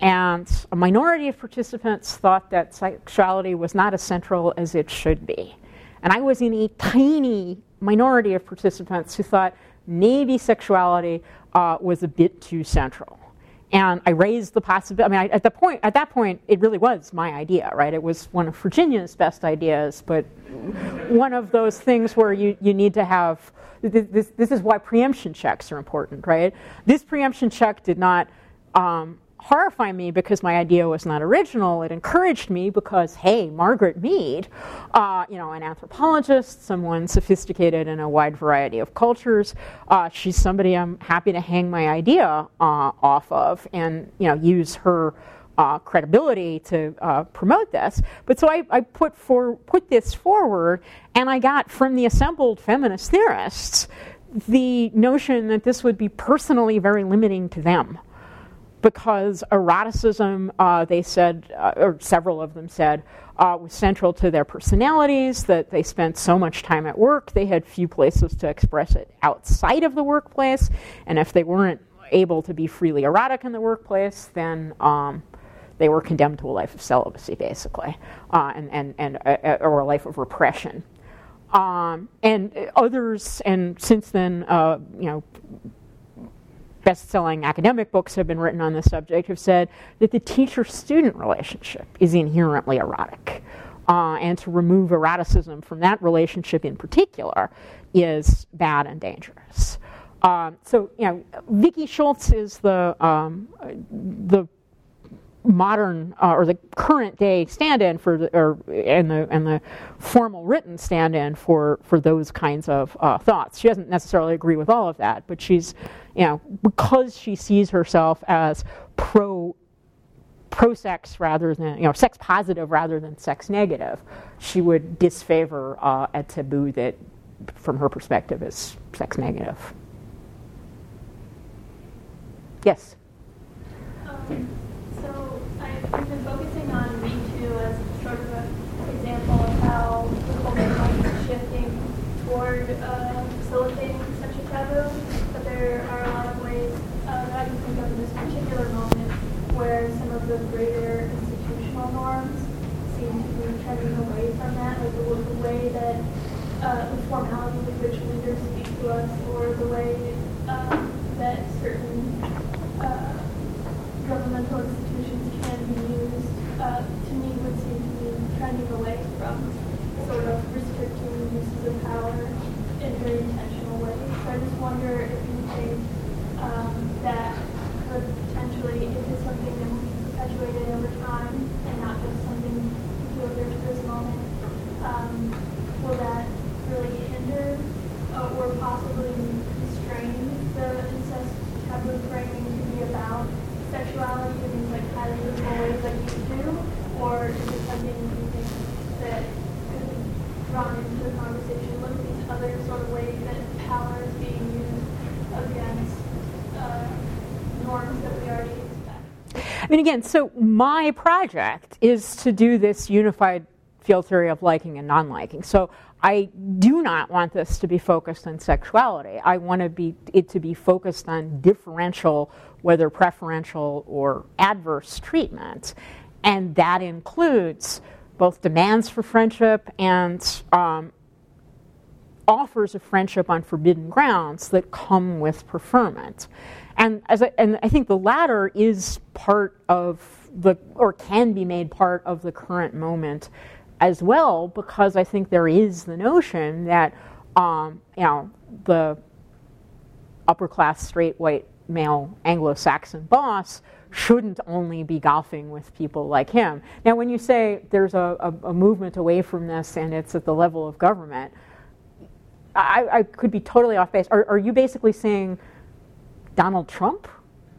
And a minority of participants thought that sexuality was not as central as it should be. And I was in a tiny minority of participants who thought maybe sexuality uh, was a bit too central and I raised the possibility. I mean, I, at the point at that point, it really was my idea, right? It was one of Virginia's best ideas, but one of those things where you, you need to have. This, this is why preemption checks are important, right? This preemption check did not um, horrify me because my idea was not original. It encouraged me because, hey, Margaret Mead, uh, you know, an anthropologist, someone sophisticated in a wide variety of cultures, uh, she's somebody I'm happy to hang my idea uh, off of and, you know, use her. Uh, credibility to uh, promote this, but so I, I, put for put this forward, and I got from the assembled feminist theorists the notion that this would be personally very limiting to them because eroticism, uh, they said, uh, or several of them said, uh, was central to their personalities, that they spent so much time at work, they had few places to express it outside of the workplace, and if they weren't able to be freely erotic in the workplace, then um, they were condemned to a life of celibacy, basically, uh, and, and, and uh, uh, or a life of repression. Um, and others, and since then, you know, best-selling academic books have been written on this subject have said that the teacher-student relationship is inherently erotic. Uh, and to remove eroticism from that relationship in particular is bad and dangerous. Um, so, you know, Vicki Schultz is the um, the modern uh, or the current day stand-in for the, or and the and the formal written stand-in for for those kinds of uh, thoughts. She doesn't necessarily agree with all of that, but she's you know because she sees herself as pro pro sex rather than you know sex positive rather than sex negative, she would disfavor uh, a taboo that, from her perspective, is sex negative. Yes. Um, so I've been focusing on Me Too as sort of an example of how the culture be shifting toward uh, facilitating such a taboo. There are a lot of ways uh, that can think of in this particular moment where some of the greater institutional norms seem to be trending away from that, like the, the way that uh, the formality with which leaders speak to us, or the way um, that certain uh, governmental institutions can be used, uh, to me would seem to be trending away from sort of restricting the uses of power in very intentional ways. So I just wonder if you think um, that could potentially, if it's something that will be perpetuated over time and not just something peculiar to this moment, um, will that really hinder uh, or possibly restrain the incest taboo framing to be about sexuality in these like highly visible ways like you do, or is it something you think that could be drawn into the conversation? Look at these other sort of ways that power is being used against uh, norms that we already expect. I mean, again, so my project is to do this unified field theory of liking and non-liking. So I do not want this to be focused on sexuality. I want to be it to be focused on differential, whether preferential or adverse treatment, and that includes both demands for friendship and um, offers of friendship on forbidden grounds that come with preferment. And as I, and I think the latter is part of the or can be made part of the current moment as well because I think there is the notion that um, you know the upper class straight white male Anglo-Saxon boss shouldn't only be golfing with people like him. Now, when you say there's a, a, a movement away from this and it's at the level of government, I, I could be totally off base. Are, are you basically saying Donald Trump?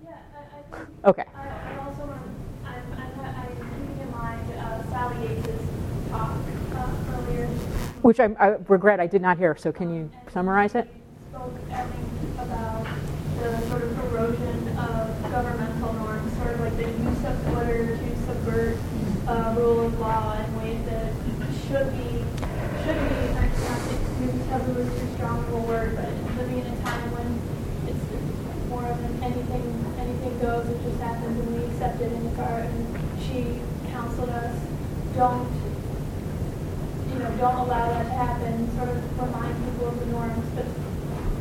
Yeah, I, I think Okay. I, I also want I'm, I'm, I'm mind uh, Sally Yates' talk uh, earlier. Which I, I regret I did not hear. So can you summarize it? spoke about the sort of erosion of governmental norms, sort of like the use of Twitter to subvert uh, rule of law in ways that should be, should be, I not maybe taboo is too strong of a word, but living in a time when it's of an anything, anything goes, it just happens and we accept it and it's our, and she counseled us, don't you know, don't allow that to happen, sort of remind people of the norms. But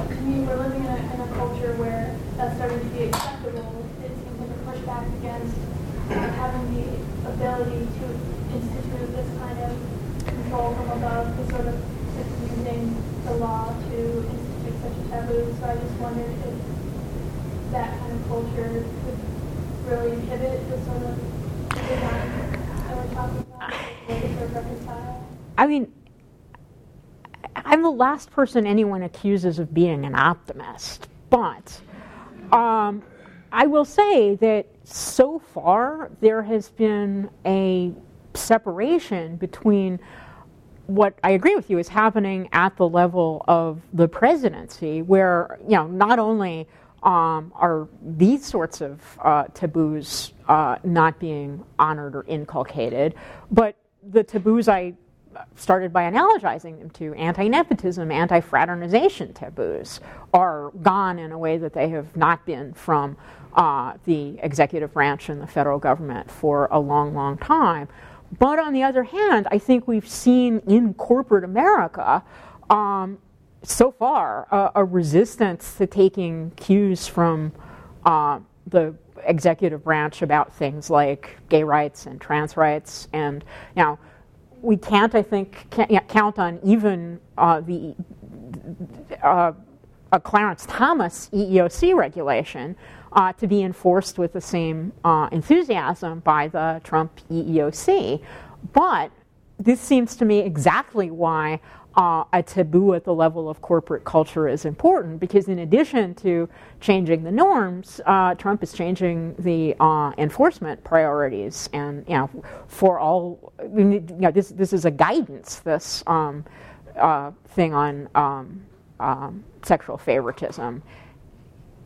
to me, we're living in a, in a culture where that's starting to be acceptable. It seems like a pushback against having the ability to institute this kind of control from above, to sort of using the law to institute such a taboo. So I just wondered if that kind of culture could really inhibit the sort of. I mean, I'm the last person anyone accuses of being an optimist, but um, I will say that so far there has been a separation between what I agree with you is happening at the level of the presidency, where you know not only um, are these sorts of uh, taboos uh, not being honored or inculcated, but the taboos I started by analogizing them to anti nepotism, anti fraternization taboos are gone in a way that they have not been from uh, the executive branch and the federal government for a long, long time. But on the other hand, I think we've seen in corporate America um, so far a, a resistance to taking cues from uh, the executive branch about things like gay rights and trans rights. And now, we can't, I think, can't count on even uh, the uh, a Clarence Thomas EEOC regulation uh, to be enforced with the same uh, enthusiasm by the Trump EEOC. But this seems to me exactly why uh, a taboo at the level of corporate culture is important because, in addition to changing the norms, uh, Trump is changing the uh, enforcement priorities. And you know, for all, you know, this this is a guidance. This um, uh, thing on um, um, sexual favoritism.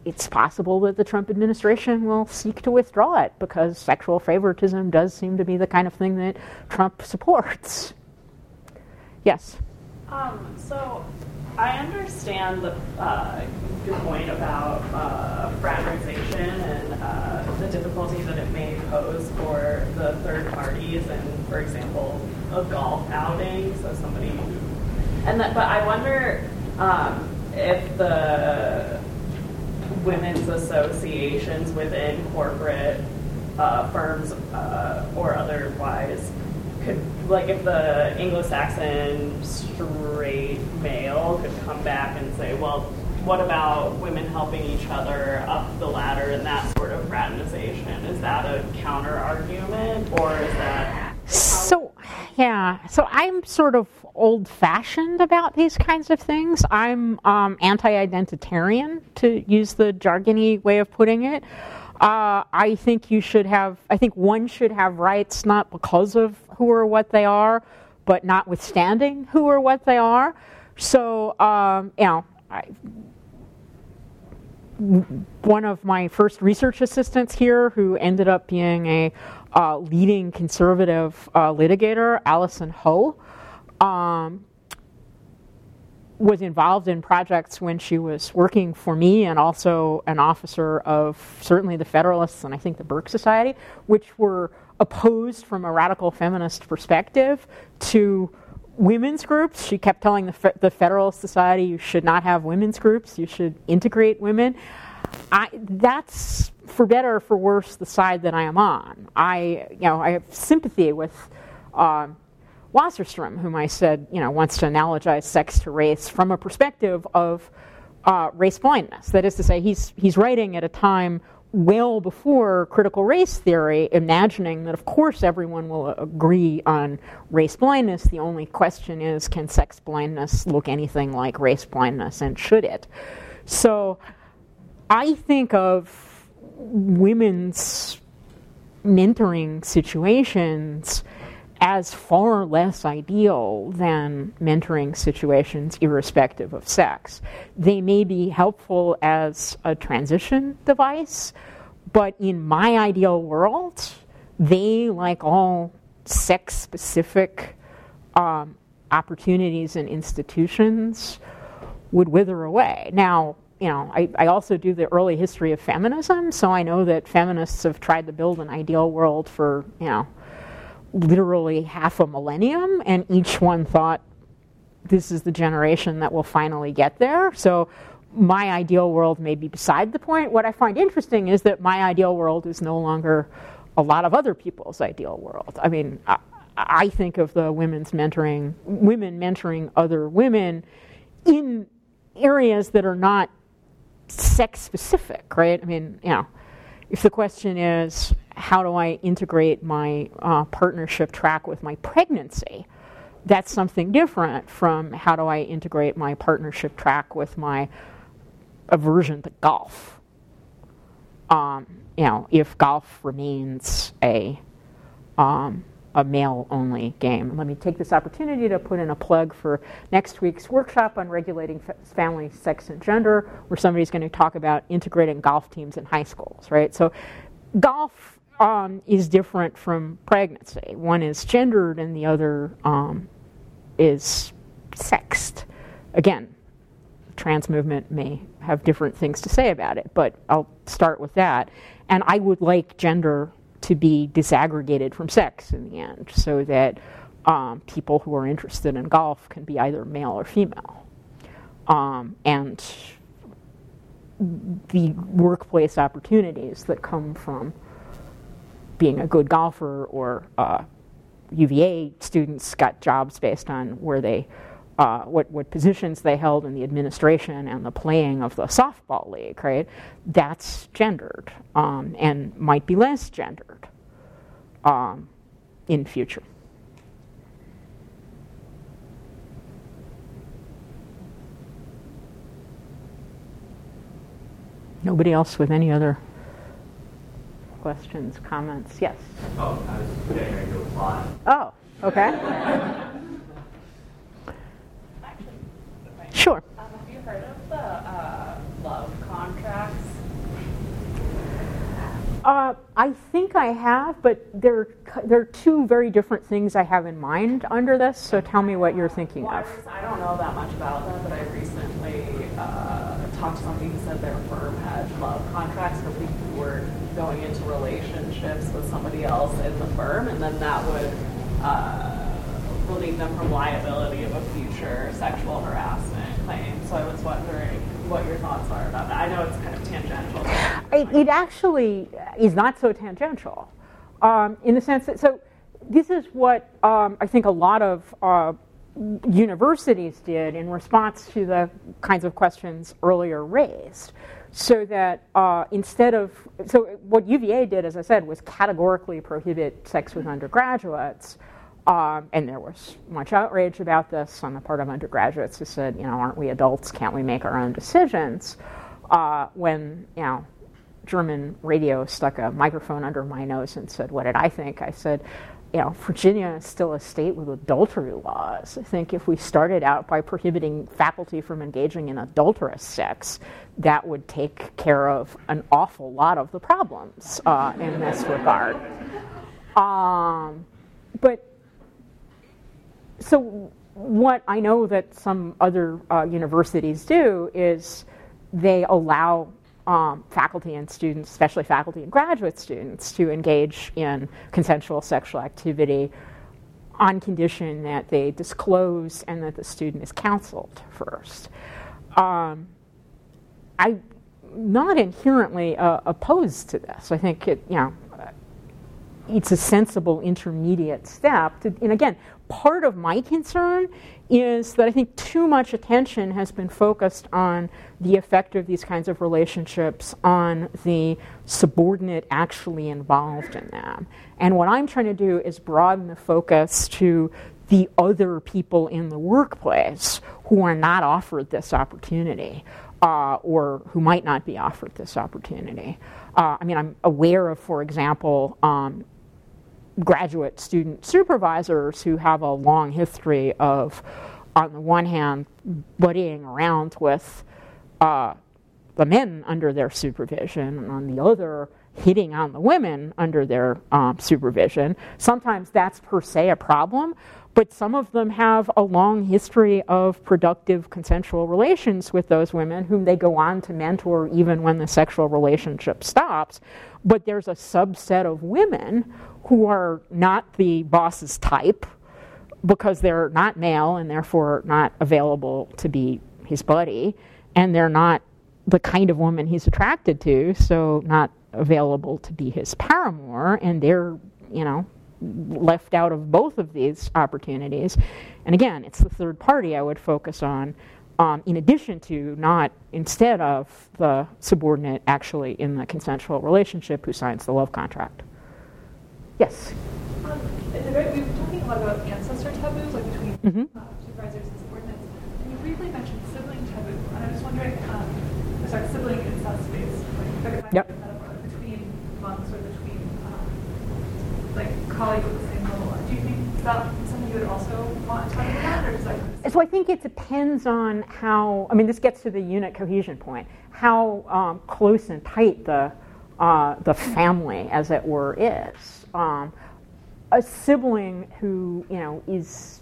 It's possible that the Trump administration will seek to withdraw it because sexual favoritism does seem to be the kind of thing that Trump supports. Yes. Um, so I understand the, uh, your point about uh, fraternization and uh, the difficulty that it may pose for the third parties, and for example, a golf outing. So somebody, and that, but I wonder um, if the women's associations within corporate uh, firms uh, or otherwise could, like, if the Anglo-Saxon straight male could come back and say, well, what about women helping each other up the ladder and that sort of fraternization? Is that a counter argument, or is that so? Yeah, so I'm sort of old fashioned about these kinds of things. I'm um, anti identitarian, to use the jargony way of putting it. Uh, I think you should have, I think one should have rights not because of who or what they are, but notwithstanding who or what they are. So, um, you know, I, one of my first research assistants here, who ended up being a uh, leading conservative uh, litigator, Allyson Ho, um, was involved in projects when she was working for me and also an officer of certainly the Federalists and I think the Burke Society, which were opposed from a radical feminist perspective to women's groups. She kept telling the, Fe- the Federalist Society, you should not have women's groups, you should integrate women. I, that's, for better or for worse, the side that I am on. I, you know, I have sympathy with uh, Wasserstrom, whom I said, you know, wants to analogize sex to race from a perspective of uh, race blindness. That is to say, he's, he's writing at a time well before critical race theory, imagining that, of course, everyone will agree on race blindness. The only question is can sex blindness look anything like race blindness, and should it? So I think of women's mentoring situations as far less ideal than mentoring situations irrespective of sex. They may be helpful as a transition device, but in my ideal world, they, like all sex specific um, opportunities and institutions, would wither away. Now, you know, I, I also do the early history of feminism, so I know that feminists have tried to build an ideal world for, you know, literally half a millennium, and each one thought this is the generation that will finally get there. So my ideal world may be beside the point. What I find interesting is that my ideal world is no longer a lot of other people's ideal world. I mean, I, I think of the women's mentoring, women mentoring other women in areas that are not sex specific, right? I mean, you know, if the question is how do I integrate my uh, partnership track with my pregnancy, that's something different from how do I integrate my partnership track with my aversion to golf. Um, you know, if golf remains a um, a male only game. Let me take this opportunity to put in a plug for next week's workshop on regulating f- family, sex, and gender, where somebody's going to talk about integrating golf teams in high schools, right? So, golf um, is different from pregnancy. One is gendered, and the other um, is sexed. Again, trans movement may have different things to say about it, but I'll start with that. And I would like gender to be disaggregated from sex in the end, so that um, people who are interested in golf can be either male or female. Um, and the workplace opportunities that come from being a good golfer or uh, UVA students got jobs based on where they uh, what, what positions they held in the administration and the playing of the softball league, right? That's gendered um, and might be less gendered um, in future. Nobody else with any other questions, comments? Yes. Oh, I was getting ready to apply. Oh, okay. <laughs> Sure. Um, have you heard of the uh, love contracts? Uh, I think I have, but there, there are two very different things I have in mind under this, so tell me what you're thinking well, of. I, don't know that much about them, but I recently uh, talked to somebody who said their firm had love contracts for people who were going into relationships with somebody else in the firm, and then that would uh, relieve them from liability of a future sexual harassment. So I was wondering what your thoughts are about that. I know it's kind of tangential. It, it actually is not so tangential um, in the sense that, so this is what um, I think a lot of uh, universities did in response to the kinds of questions earlier raised. So that uh, instead of, so what UVA did, as I said, was categorically prohibit sex with undergraduates. Um, and there was much outrage about this on the part of undergraduates who said, you know, aren't we adults? Can't we make our own decisions? Uh, when, you know, German radio stuck a microphone under my nose and said, what did I think? I said, you know, Virginia is still a state with adultery laws. I think if we started out by prohibiting faculty from engaging in adulterous sex, that would take care of an awful lot of the problems uh, in this regard. Um, but so what I know that some other uh, universities do is they allow um, faculty and students, especially faculty and graduate students, to engage in consensual sexual activity on condition that they disclose and that the student is counseled first. Um, I'm not inherently uh, opposed to this. I think it, you know, it's a sensible intermediate step. To, and again, part of my concern is that I think too much attention has been focused on the effect of these kinds of relationships on the subordinate actually involved in them. And what I'm trying to do is broaden the focus to the other people in the workplace who are not offered this opportunity. Uh, or who might not be offered this opportunity. Uh, I mean, I'm aware of, for example, um, graduate student supervisors who have a long history of, on the one hand, buddying around with uh, the men under their supervision, and on the other, hitting on the women under their um, supervision. Sometimes that's per se a problem, but some of them have a long history of productive consensual relations with those women whom they go on to mentor even when the sexual relationship stops. But there's a subset of women who are not the boss's type because they're not male and therefore not available to be his buddy, and they're not the kind of woman he's attracted to, so not available to be his paramour, and they're, you know, left out of both of these opportunities. And again, it's the third party I would focus on, um, in addition to, not instead of the subordinate actually in the consensual relationship who signs the love contract. Yes. Um, in the very, we were talking a lot about incest taboos, like between mm-hmm. uh, supervisors and subordinates. And you briefly mentioned sibling taboo, and I was wondering, um, sorry, sibling incest space, like yep. metaphor between monks or between um, like colleagues at the same level. Do you think that would also want to talk about, or? So I think it depends on how. I mean, this gets to the unit cohesion point. How um, close and tight the uh, the family, as it were, is um, a sibling who you know is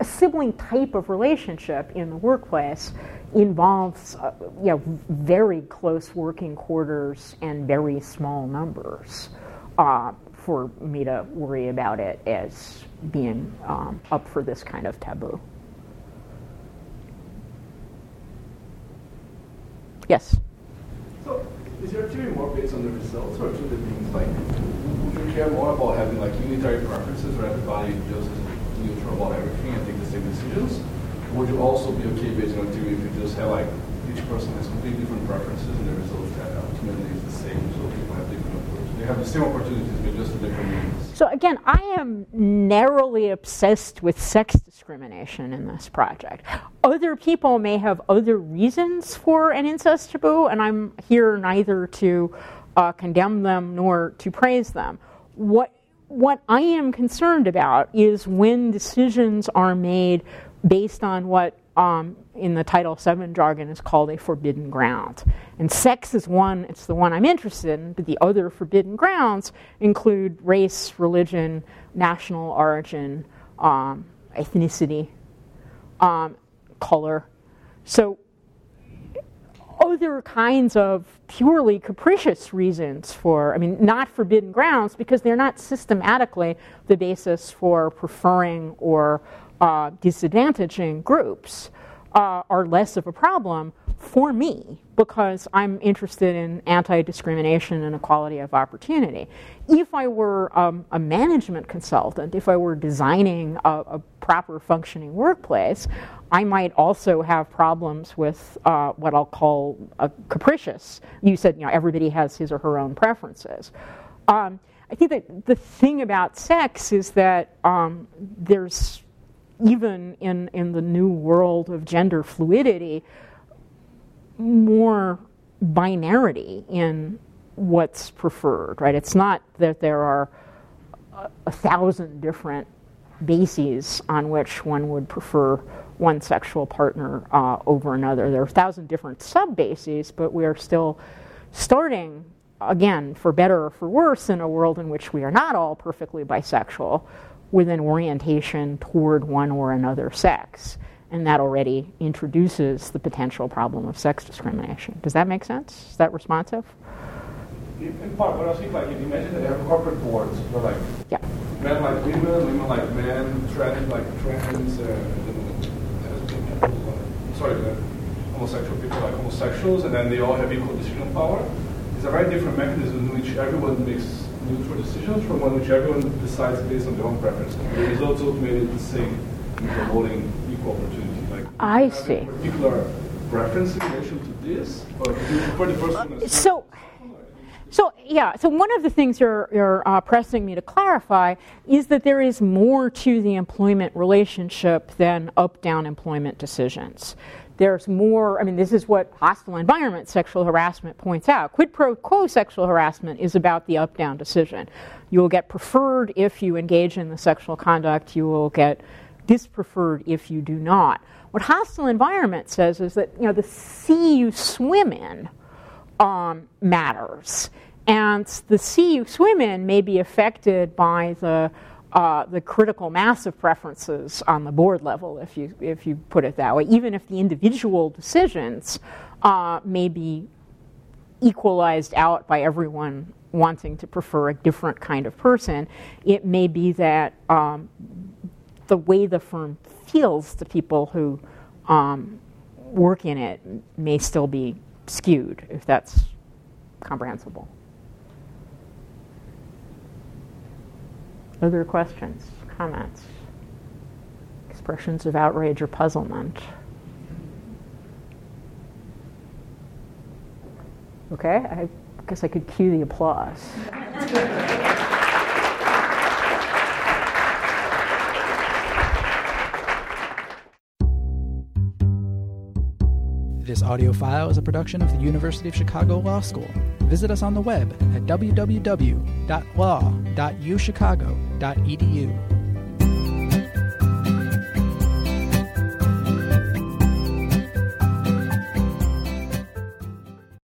a sibling type of relationship in the workplace involves uh, you know very close working quarters and very small numbers uh, for me to worry about it as being um, up for this kind of taboo. Yes. So, is your theory more based on the results or two the things like, would you care more about having like unitary preferences where everybody just is neutral about everything and take the same decisions? Or would you also be okay based on theory if you just have like each person has completely different preferences and the results that ultimately is the same, so people have different approaches? They have the same opportunities, but just different means. So again, I am narrowly obsessed with sex discrimination in this project. Other people may have other reasons for an incest taboo, and I'm here neither to uh, condemn them nor to praise them. What what I am concerned about is when decisions are made based on what um, in the Title VII jargon is called a forbidden ground. And sex is one, it's the one I'm interested in, but the other forbidden grounds include race, religion, national origin, um, ethnicity, um, color. So other kinds of purely capricious reasons for, I mean, not forbidden grounds because they're not systematically the basis for preferring or uh, disadvantaging groups, uh, are less of a problem for me because I'm interested in anti discrimination and equality of opportunity. If I were um, a management consultant, if I were designing a, a, proper functioning workplace, I might also have problems with uh, what I'll call a capricious. You said, you know, everybody has his or her own preferences. Um, I think that the thing about sex is that um, there's even in, in the new world of gender fluidity, more binarity in what's preferred, right? It's not that there are a, a, thousand different bases on which one would prefer one sexual partner uh, over another. There are a thousand different sub bases, but we are still starting, again, for better or for worse, in a world in which we are not all perfectly bisexual with an orientation toward one or another sex and that already introduces the potential problem of sex discrimination. Does that make sense? Is that responsive? In part, but I think like if you imagine that you have corporate boards where like yeah. men like women, women like men, trans like trans, uh, sorry, uh, homosexual people like homosexuals, and then they all have equal decision power. It's a very different mechanism in which everyone makes neutral decisions from one which everyone decides based on their own preferences. The results ultimately the same in promoting equal opportunity. Like, I see. particular preference in relation to this, or do you prefer the first one? Uh, so, so yeah, so one of the things you're, you're uh, pressing me to clarify is that there is more to the employment relationship than up-down employment decisions. There's more, I mean, this is what hostile environment sexual harassment points out. Quid pro quo sexual harassment is about the up-down decision. You will get preferred if you engage in the sexual conduct. You will get dispreferred if you do not. What hostile environment says is that you know the sea you swim in um, matters, and the sea you swim in may be affected by the uh, the critical mass of preferences on the board level, if you if you put it that way. Even if the individual decisions uh, may be equalized out by everyone wanting to prefer a different kind of person, it may be that um, the way the firm feels to people who um, work in it may still be skewed, if that's comprehensible. Other questions, comments, expressions of outrage or puzzlement? Okay, I guess I could cue the applause. <laughs> This audio file is a production of the University of Chicago Law School. Visit us on the web at www.law.uchicago.edu.